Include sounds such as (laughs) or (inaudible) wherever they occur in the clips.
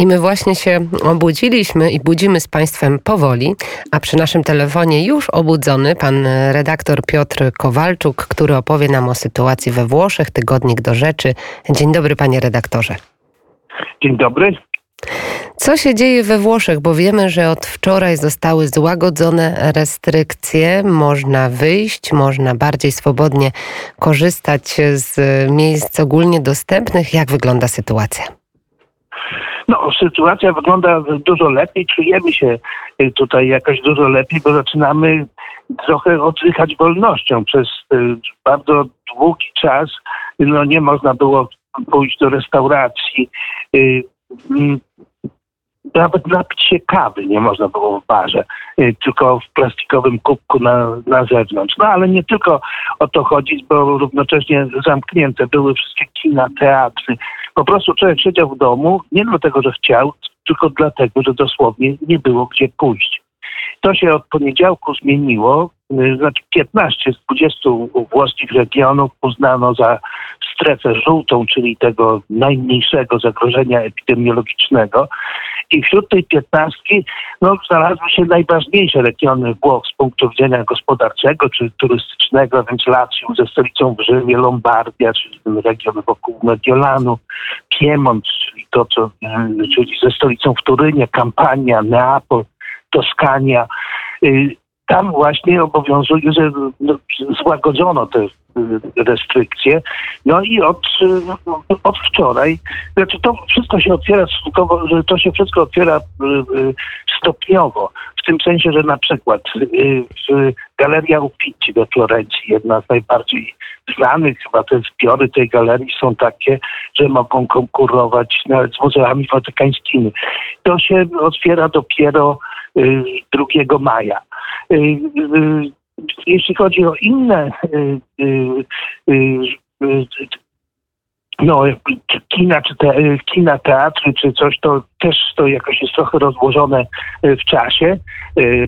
I my właśnie się obudziliśmy i budzimy z Państwem powoli, a przy naszym telefonie już obudzony pan redaktor Piotr Kowalczuk, który opowie nam o sytuacji we Włoszech, tygodnik do rzeczy. Dzień dobry, panie redaktorze. Dzień dobry. Co się dzieje we Włoszech? Bo wiemy, że od wczoraj zostały złagodzone restrykcje. Można wyjść, można bardziej swobodnie korzystać z miejsc ogólnie dostępnych. Jak wygląda sytuacja? No, sytuacja wygląda dużo lepiej. Czujemy się tutaj jakoś dużo lepiej, bo zaczynamy trochę oddychać wolnością. Przez y, bardzo długi czas no, nie można było pójść do restauracji. Mm, nawet napić się kawy nie można było w barze, tylko w plastikowym kubku na, na zewnątrz. No ale nie tylko o to chodzi, bo równocześnie zamknięte były wszystkie kina, teatry. Po prostu człowiek siedział w domu nie dlatego, że chciał, tylko dlatego, że dosłownie nie było gdzie pójść. To się od poniedziałku zmieniło. Y, znaczy 15 z 20 włoskich regionów uznano za strefę żółtą, czyli tego najmniejszego zagrożenia epidemiologicznego. I wśród tej piętnastki no, znalazły się najważniejsze regiony Włoch z punktu widzenia gospodarczego czy turystycznego, więc Latium ze stolicą w Rzymie, Lombardia, czyli ten region wokół Mediolanu, Piemont, czyli to, co, czyli ze stolicą w Turynie, Kampania, Neapol, Toskania. Y, tam właśnie obowiązuje, że no, złagodzono te y, restrykcje. No i od, y, od wczoraj, znaczy to wszystko się otwiera to się wszystko otwiera stopniowo. W tym sensie, że na przykład Galeria Uffizi we Florencji, jedna z najbardziej znanych, chyba te zbiory tej galerii są takie, że mogą konkurować nawet z muzeami watykańskimi. To się otwiera dopiero 2 maja. Y, y, jeśli chodzi o inne y, no, kina, czy te, kina, teatry, czy coś, to też to jakoś jest trochę rozłożone w czasie.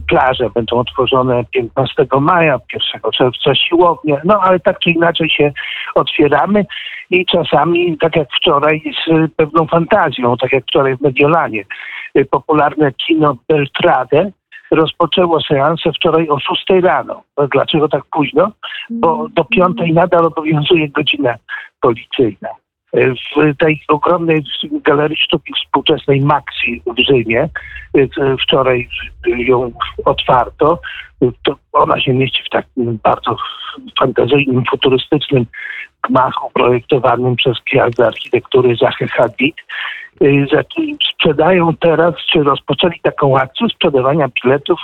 Plaże będą otworzone 15 maja, 1 czerwca siłownie, no ale tak czy inaczej się otwieramy i czasami, tak jak wczoraj, z pewną fantazją, tak jak wczoraj w Mediolanie. Popularne kino Beltrade rozpoczęło seansę wczoraj o 6 rano. Dlaczego tak późno? Bo do 5 nadal obowiązuje godzina policyjna. W tej ogromnej galerii sztuki współczesnej Maxi w Rzymie, wczoraj ją otwarto, to ona się mieści w takim bardzo fantazyjnym, futurystycznym gmachu projektowanym przez gwiazdę architektury Zachę Hadid. Y, sprzedają teraz, czy rozpoczęli taką akcję sprzedawania biletów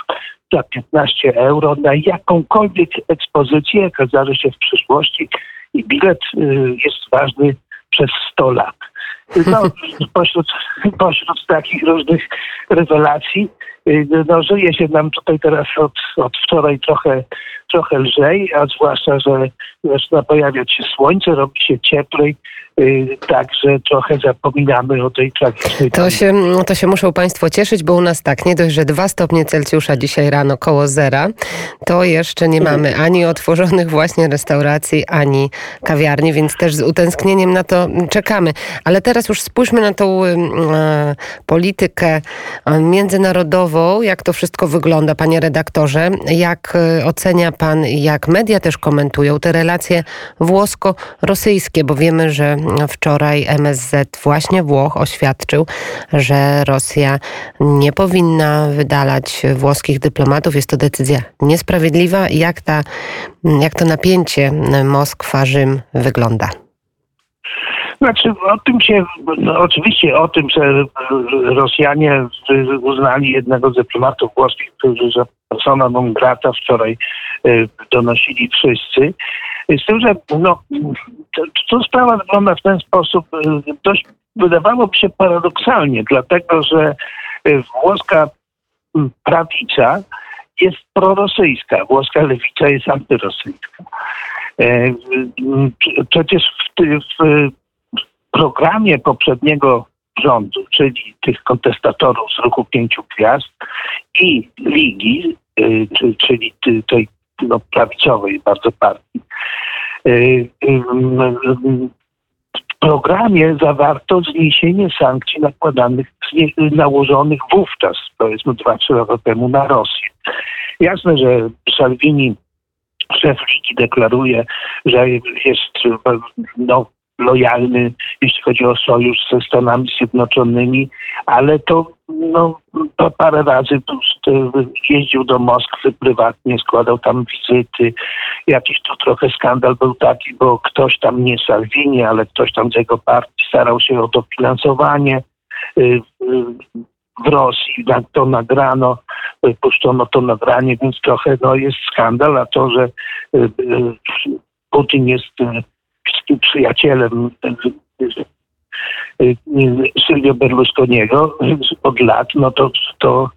za 15 euro na jakąkolwiek ekspozycję, jaka zdarzy się w przyszłości i bilet y, jest ważny przez 100 lat. No, (laughs) pośród, pośród takich różnych rewelacji no, żyje się nam tutaj teraz od, od wczoraj trochę, trochę lżej, a zwłaszcza, że zaczyna pojawiać się słońce, robi się cieplej, Y, także trochę zapominamy o tej tragicznej. To się, to się muszą Państwo cieszyć, bo u nas tak, nie dość, że dwa stopnie Celsjusza dzisiaj rano koło zera, to jeszcze nie mamy ani otworzonych właśnie restauracji, ani kawiarni, więc też z utęsknieniem na to czekamy. Ale teraz już spójrzmy na tą e, politykę e, jak to wszystko wygląda, panie redaktorze. Jak e, ocenia pan, jak media też komentują te relacje włosko-rosyjskie, bo wiemy, że Wczoraj MSZ właśnie Włoch oświadczył, że Rosja nie powinna wydalać włoskich dyplomatów. Jest to decyzja niesprawiedliwa. Jak, ta, jak to napięcie Moskwa-Rzym wygląda? Znaczy, o tym się, no, oczywiście o tym, że Rosjanie uznali jednego z dyplomatów włoskich, którzy za persona non grata wczoraj y, donosili wszyscy. Z tym, że no, to, to sprawa wygląda w ten sposób, y, dość wydawałoby się paradoksalnie, dlatego że y, włoska prawica jest prorosyjska, włoska lewica jest antyrosyjska. E, przecież w, w programie poprzedniego rządu, czyli tych kontestatorów z ruchu pięciu gwiazd i Ligi, y, czyli tej no, prawicowej bardzo partii, Y, y, programie zawarto zniesienie sankcji nakładanych, nałożonych wówczas, powiedzmy 2-3 lata temu na Rosję. Jasne, że Salvini, szef Ligi deklaruje, że jest no, lojalny, jeśli chodzi o sojusz ze Stanami Zjednoczonymi, ale to no, parę razy jeździł do Moskwy prywatnie, składał tam wizyty. Jakiś tu trochę skandal był taki, bo ktoś tam nie Salvini, ale ktoś tam z jego partii starał się o dofinansowanie y, y, w Rosji. To nagrano, y, puszczono to nagranie, więc trochę no, jest skandal, a to, że Putin jest przyjacielem Silvio Berlusconiego od lat, no to, to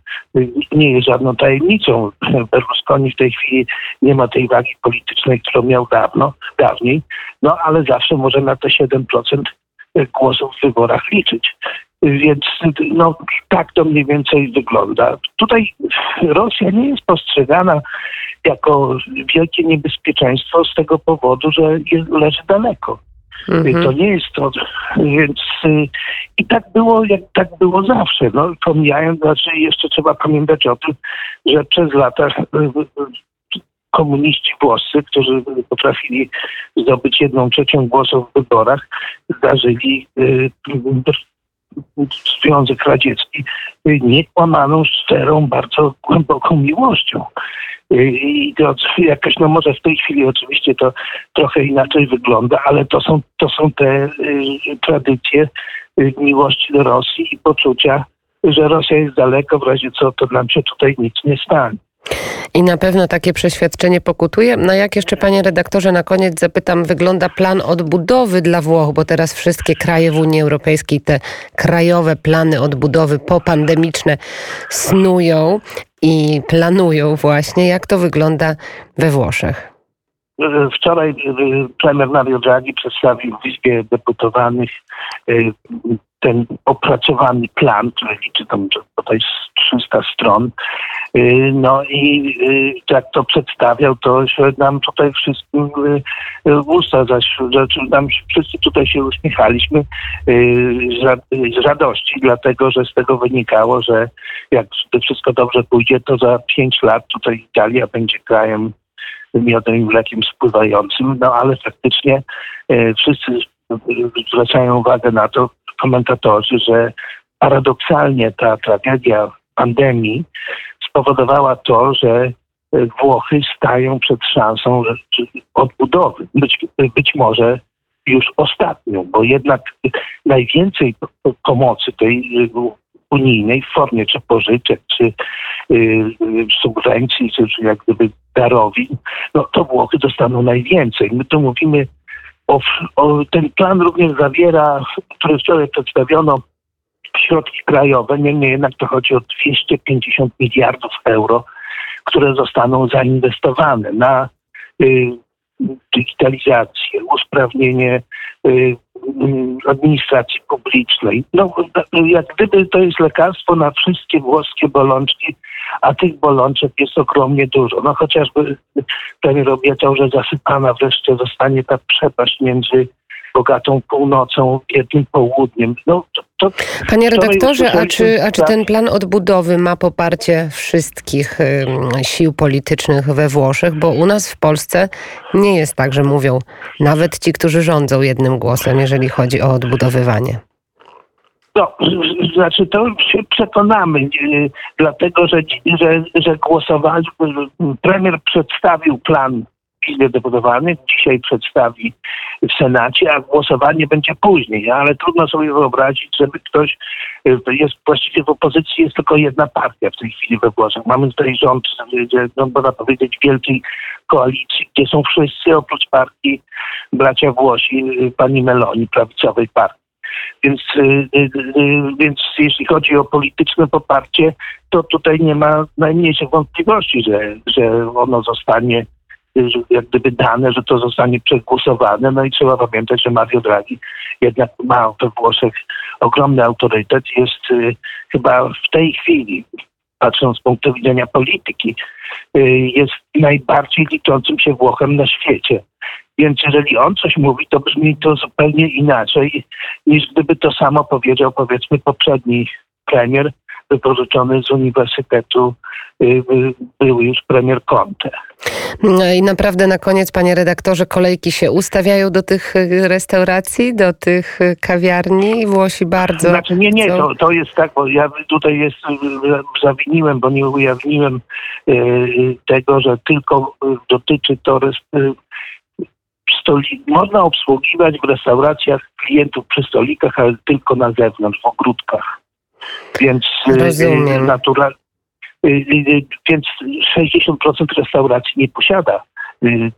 nie jest żadną tajemnicą. Berlusconi w tej chwili nie ma tej wagi politycznej, którą miał dawno, dawniej, no ale zawsze może na te 7% głosów w wyborach liczyć. Więc no, tak to mniej więcej wygląda. Tutaj Rosja nie jest postrzegana jako wielkie niebezpiectomstwo z tego powodu, że leży daleko. Mhm. To nie jest to, więc i tak było, jak tak było zawsze. No, pomijając, znaczy jeszcze trzeba pamiętać o tym, że przez lata y, komuniści włoscy, którzy potrafili zdobyć jedną trzecią głosów w wyborach, zdarzyli Związek Radziecki niekłamaną, szczerą, bardzo głęboką miłością. I to jakoś, no może w tej chwili oczywiście to trochę inaczej wygląda, ale to są, to są te y, tradycje y, miłości do Rosji i poczucia, że Rosja jest daleko, w razie co to nam się tutaj nic nie stanie. I na pewno takie przeświadczenie pokutuje. Na jak jeszcze, panie redaktorze, na koniec zapytam, wygląda plan odbudowy dla Włoch, bo teraz wszystkie kraje w Unii Europejskiej te krajowe plany odbudowy popandemiczne snują i planują właśnie. Jak to wygląda we Włoszech? Wczoraj y, premier Mario Draghi przedstawił w Izbie Deputowanych y, ten opracowany plan, który liczy tam tutaj 300 stron. Y, no i jak to przedstawiał, to się nam tutaj wszystkim usta, zaś, nam wszyscy tutaj się uśmiechaliśmy z radości, dlatego że z tego wynikało, że jak wszystko dobrze pójdzie, to za pięć lat tutaj Italia będzie krajem miodem i mlekiem spływającym, no ale faktycznie e, wszyscy zwracają uwagę na to, komentatorzy, że paradoksalnie ta tragedia pandemii spowodowała to, że Włochy stają przed szansą odbudowy. Być, być może już ostatnią, bo jednak najwięcej pomocy tej unijnej w formie czy pożyczek, czy y, subwencji, czy, czy jak gdyby darowin, no to Włochy dostaną najwięcej. My tu mówimy o, o ten plan również zawiera, który wczoraj przedstawiono, środki krajowe, niemniej jednak to chodzi o 250 miliardów euro, które zostaną zainwestowane na y, digitalizację, usprawnienie y, administracji publicznej. No, jak gdyby to jest lekarstwo na wszystkie włoskie bolączki, a tych bolączek jest ogromnie dużo. No chociażby premier obiecał, że zasypana wreszcie zostanie ta przepaść między bogatą północą, biednym południem. No, to, Panie redaktorze, a czy, a czy ten plan odbudowy ma poparcie wszystkich y, sił politycznych we Włoszech? Bo u nas w Polsce nie jest tak, że mówią nawet ci, którzy rządzą jednym głosem, jeżeli chodzi o odbudowywanie. No, znaczy to się przekonamy, dlatego że, że, że głosowali, premier przedstawił plan Izbie Deputowanych, dzisiaj przedstawi w Senacie, a głosowanie będzie później. Ale trudno sobie wyobrazić, żeby ktoś y, jest właściwie w opozycji, jest tylko jedna partia w tej chwili we Włoszech. Mamy tutaj rząd, no, można powiedzieć, wielkiej koalicji, gdzie są wszyscy oprócz partii bracia Włosi, pani Meloni, prawicowej partii. Więc, więc jeśli chodzi o polityczne poparcie, to tutaj nie ma najmniejszych wątpliwości, że, że ono zostanie jak gdyby dane, że to zostanie przegłosowane. No i trzeba pamiętać, że Mario Draghi jednak ma we Włoszech ogromny autorytet. Jest y, chyba w tej chwili, patrząc z punktu widzenia polityki, y, jest najbardziej liczącym się Włochem na świecie. Więc jeżeli on coś mówi, to brzmi to zupełnie inaczej, niż gdyby to samo powiedział powiedzmy poprzedni premier wypożyczony z Uniwersytetu, y, y, był już premier Conte. No i naprawdę na koniec, panie redaktorze, kolejki się ustawiają do tych y, restauracji, do tych kawiarni. Włosi bardzo. Znaczy nie, nie, to, to jest tak, bo ja tutaj jest, zawiniłem, bo nie ujawniłem tego, że tylko dotyczy to stoli- można obsługiwać w restauracjach klientów przy stolikach, ale tylko na zewnątrz, w ogródkach. Więc y, Rozumiem. natura- y, y, więc 60% restauracji nie posiada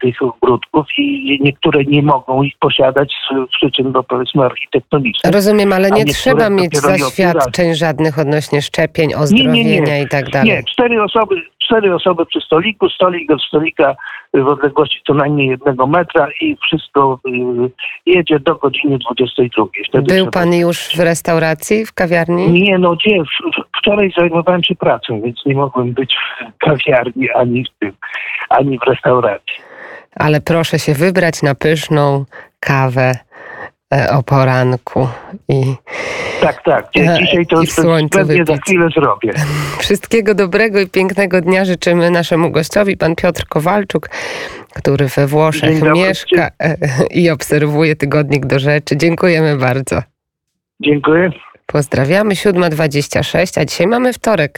tych ogródków i niektóre nie mogą ich posiadać z przyczyn, bo powiedzmy architektonicznych. Rozumiem, ale nie trzeba mieć zaświadczeń żadnych odnośnie szczepień, nie, ozdrowienia nie. i tak dalej. Nie, cztery osoby, cztery osoby przy stoliku, stolik do stolika w odległości co najmniej jednego metra i wszystko y, jedzie do godziny 22. Wtedy Był pan już w restauracji, w kawiarni? Nie, no w- Wczoraj zajmowałem się pracą, więc nie mogłem być w kawiarni ani w tym, ani w restauracji. Ale proszę się wybrać na pyszną kawę o poranku i Tak, tak. E, Dzisiaj to w słońcu pewnie za chwilę zrobię. Wszystkiego dobrego i pięknego dnia życzymy naszemu gościowi, pan Piotr Kowalczuk, który we Włoszech dobry. mieszka e, (laughs) i obserwuje tygodnik do rzeczy. Dziękujemy bardzo. Dziękuję. Pozdrawiamy. 7.26, a dzisiaj mamy wtorek.